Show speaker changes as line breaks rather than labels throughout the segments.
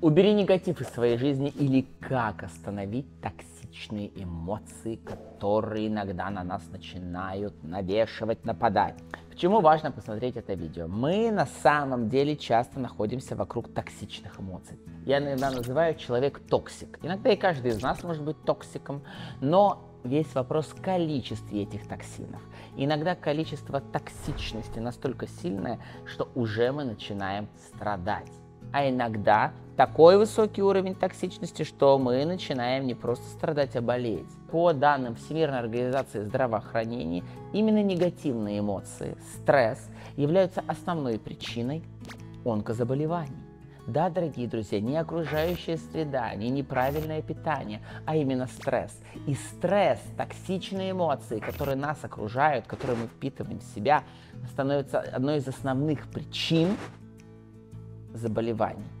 Убери негатив из своей жизни или как остановить токсичные эмоции, которые иногда на нас начинают навешивать, нападать. Почему важно посмотреть это видео? Мы на самом деле часто находимся вокруг токсичных эмоций. Я иногда называю человек токсик. Иногда и каждый из нас может быть токсиком, но весь вопрос в количестве этих токсинов. Иногда количество токсичности настолько сильное, что уже мы начинаем страдать. А иногда такой высокий уровень токсичности, что мы начинаем не просто страдать, а болеть. По данным Всемирной организации здравоохранения, именно негативные эмоции, стресс являются основной причиной онкозаболеваний. Да, дорогие друзья, не окружающая среда, не неправильное питание, а именно стресс. И стресс, токсичные эмоции, которые нас окружают, которые мы впитываем в себя, становятся одной из основных причин заболеваний.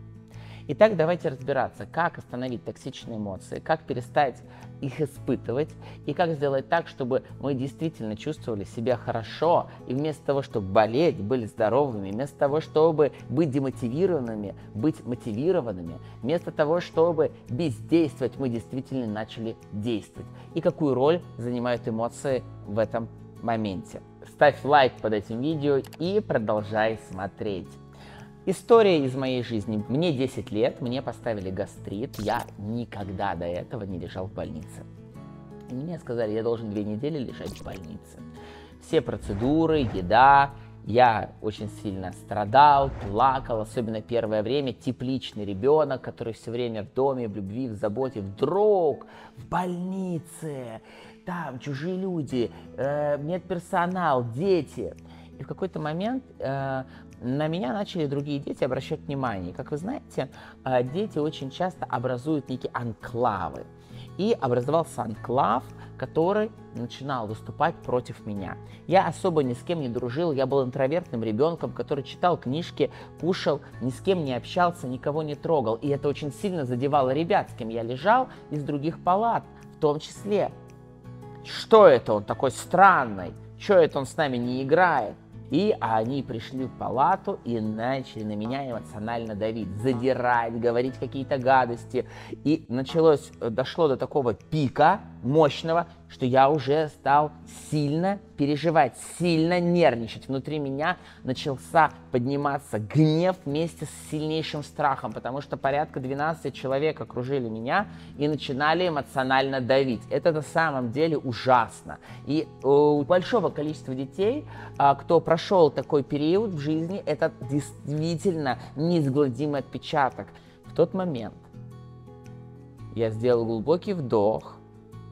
Итак, давайте разбираться, как остановить токсичные эмоции, как перестать их испытывать и как сделать так, чтобы мы действительно чувствовали себя хорошо и вместо того, чтобы болеть, были здоровыми, вместо того, чтобы быть демотивированными, быть мотивированными, вместо того, чтобы бездействовать, мы действительно начали действовать. И какую роль занимают эмоции в этом моменте. Ставь лайк под этим видео и продолжай смотреть. История из моей жизни. Мне 10 лет, мне поставили гастрит, я никогда до этого не лежал в больнице. И мне сказали, я должен две недели лежать в больнице. Все процедуры, еда, я очень сильно страдал, плакал, особенно первое время. Тепличный ребенок, который все время в доме, в любви, в заботе, вдруг в больнице, там чужие люди, э, медперсонал, дети. И в какой-то момент э, на меня начали другие дети обращать внимание. Как вы знаете, э, дети очень часто образуют некие анклавы. И образовался анклав, который начинал выступать против меня. Я особо ни с кем не дружил, я был интровертным ребенком, который читал книжки, кушал, ни с кем не общался, никого не трогал. И это очень сильно задевало ребят, с кем я лежал, из других палат, в том числе. Что это он такой странный? Что это он с нами не играет? И они пришли в палату и начали на меня эмоционально давить, задирать, говорить какие-то гадости. И началось, дошло до такого пика мощного, что я уже стал сильно переживать, сильно нервничать. Внутри меня начался подниматься гнев вместе с сильнейшим страхом, потому что порядка 12 человек окружили меня и начинали эмоционально давить. Это на самом деле ужасно. И у большого количества детей, а, кто прошел такой период в жизни, это действительно неизгладимый отпечаток. В тот момент я сделал глубокий вдох,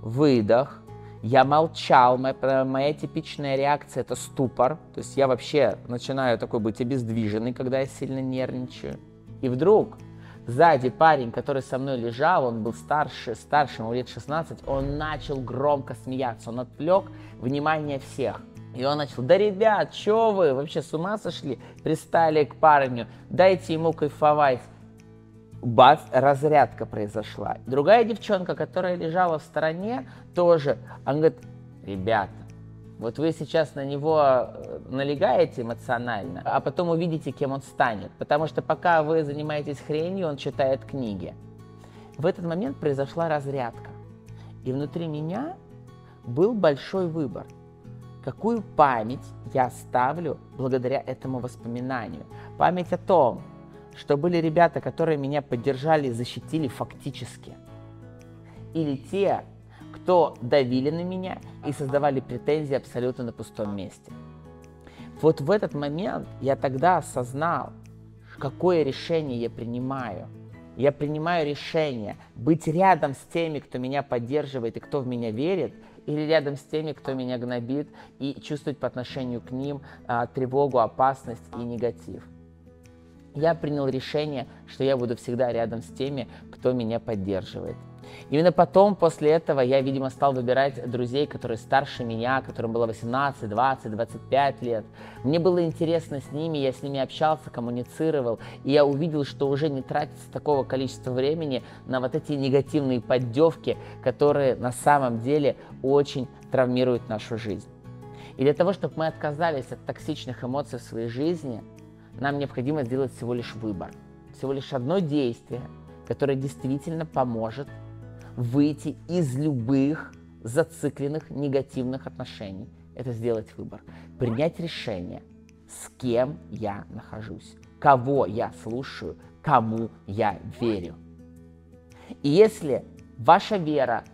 выдох, я молчал, моя, моя типичная реакция это ступор, то есть я вообще начинаю такой быть обездвиженный, когда я сильно нервничаю. И вдруг сзади парень, который со мной лежал, он был старше, старше, ему лет 16, он начал громко смеяться, он отвлек внимание всех. И он начал, да, ребят, что вы, вообще с ума сошли, пристали к парню, дайте ему кайфовать бац, разрядка произошла. Другая девчонка, которая лежала в стороне, тоже, она говорит, ребята, вот вы сейчас на него э, налегаете эмоционально, а потом увидите, кем он станет. Потому что пока вы занимаетесь хренью, он читает книги. В этот момент произошла разрядка. И внутри меня был большой выбор. Какую память я ставлю благодаря этому воспоминанию? Память о том, что были ребята, которые меня поддержали и защитили фактически. Или те, кто давили на меня и создавали претензии абсолютно на пустом месте. Вот в этот момент я тогда осознал, какое решение я принимаю. Я принимаю решение быть рядом с теми, кто меня поддерживает и кто в меня верит, или рядом с теми, кто меня гнобит, и чувствовать по отношению к ним а, тревогу, опасность и негатив я принял решение, что я буду всегда рядом с теми, кто меня поддерживает. Именно потом, после этого, я, видимо, стал выбирать друзей, которые старше меня, которым было 18, 20, 25 лет. Мне было интересно с ними, я с ними общался, коммуницировал, и я увидел, что уже не тратится такого количества времени на вот эти негативные поддевки, которые на самом деле очень травмируют нашу жизнь. И для того, чтобы мы отказались от токсичных эмоций в своей жизни – нам необходимо сделать всего лишь выбор. всего лишь одно действие, которое действительно поможет выйти из любых зацикленных негативных отношений. Это сделать выбор. Принять решение, с кем я нахожусь, кого я слушаю, кому я верю. И если ваша вера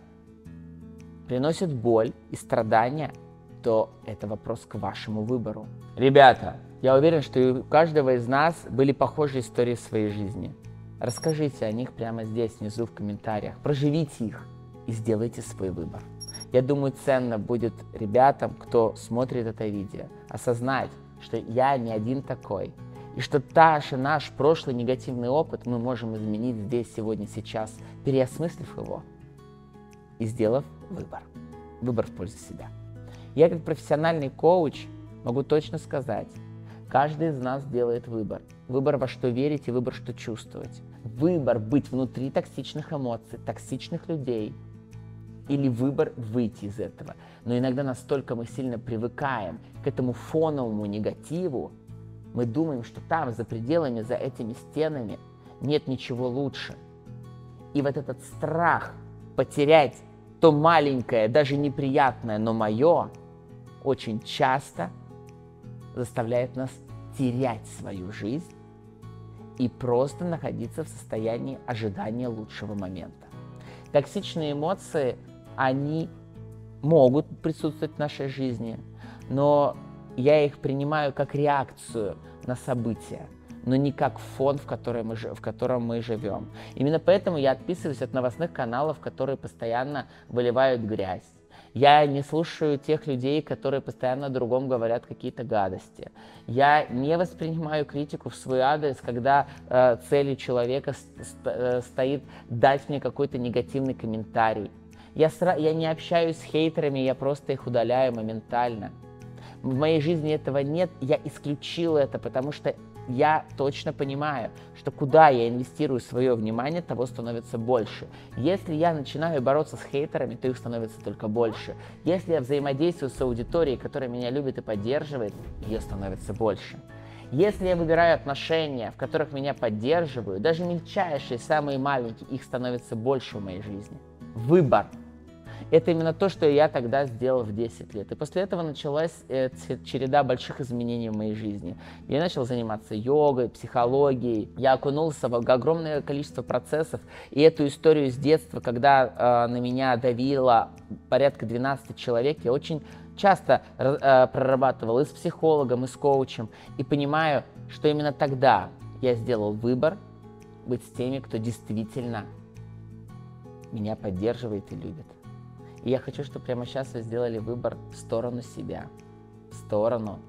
приносит боль и страдания, то это вопрос к вашему выбору. Ребята, я уверен, что у каждого из нас были похожие истории в своей жизни. Расскажите о них прямо здесь, внизу в комментариях. Проживите их и сделайте свой выбор. Я думаю, ценно будет ребятам, кто смотрит это видео, осознать, что я не один такой. И что даже наш прошлый негативный опыт мы можем изменить здесь, сегодня, сейчас, переосмыслив его и сделав выбор. Выбор в пользу себя. Я как профессиональный коуч могу точно сказать, каждый из нас делает выбор. Выбор во что верить и выбор что чувствовать. Выбор быть внутри токсичных эмоций, токсичных людей или выбор выйти из этого. Но иногда настолько мы сильно привыкаем к этому фоновому негативу, мы думаем, что там, за пределами, за этими стенами, нет ничего лучше. И вот этот страх потерять то маленькое, даже неприятное, но мое, очень часто заставляет нас терять свою жизнь и просто находиться в состоянии ожидания лучшего момента. Токсичные эмоции, они могут присутствовать в нашей жизни, но я их принимаю как реакцию на события, но не как фон, в, котором мы, в котором мы живем. Именно поэтому я отписываюсь от новостных каналов, которые постоянно выливают грязь. Я не слушаю тех людей, которые постоянно другом говорят какие-то гадости. Я не воспринимаю критику в свой адрес, когда э, целью человека э, стоит дать мне какой-то негативный комментарий. Я, я не общаюсь с хейтерами, я просто их удаляю моментально. В моей жизни этого нет, я исключил это, потому что я точно понимаю, что куда я инвестирую свое внимание, того становится больше. Если я начинаю бороться с хейтерами, то их становится только больше. Если я взаимодействую с аудиторией, которая меня любит и поддерживает, ее становится больше. Если я выбираю отношения, в которых меня поддерживают, даже мельчайшие, самые маленькие, их становится больше в моей жизни. Выбор – это именно то, что я тогда сделал в 10 лет. И после этого началась э, череда больших изменений в моей жизни. Я начал заниматься йогой, психологией. Я окунулся в огромное количество процессов. И эту историю с детства, когда э, на меня давило порядка 12 человек, я очень часто э, прорабатывал и с психологом, и с коучем. И понимаю, что именно тогда я сделал выбор быть с теми, кто действительно меня поддерживает и любит. И я хочу, чтобы прямо сейчас вы сделали выбор в сторону себя, в сторону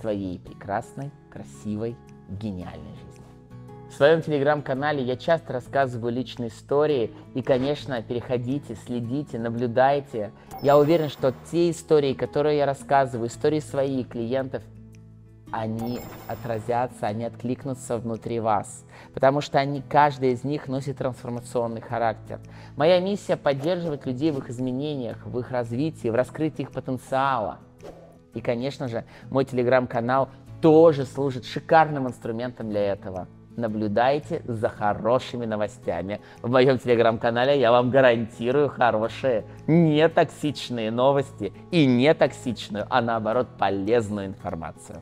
своей прекрасной, красивой, гениальной жизни. В своем телеграм-канале я часто рассказываю личные истории, и, конечно, переходите, следите, наблюдайте. Я уверен, что те истории, которые я рассказываю, истории своих клиентов, они отразятся, они откликнутся внутри вас, потому что они, каждая из них носит трансформационный характер. Моя миссия – поддерживать людей в их изменениях, в их развитии, в раскрытии их потенциала. И, конечно же, мой телеграм-канал тоже служит шикарным инструментом для этого. Наблюдайте за хорошими новостями. В моем телеграм-канале я вам гарантирую хорошие, не токсичные новости и не токсичную, а наоборот полезную информацию.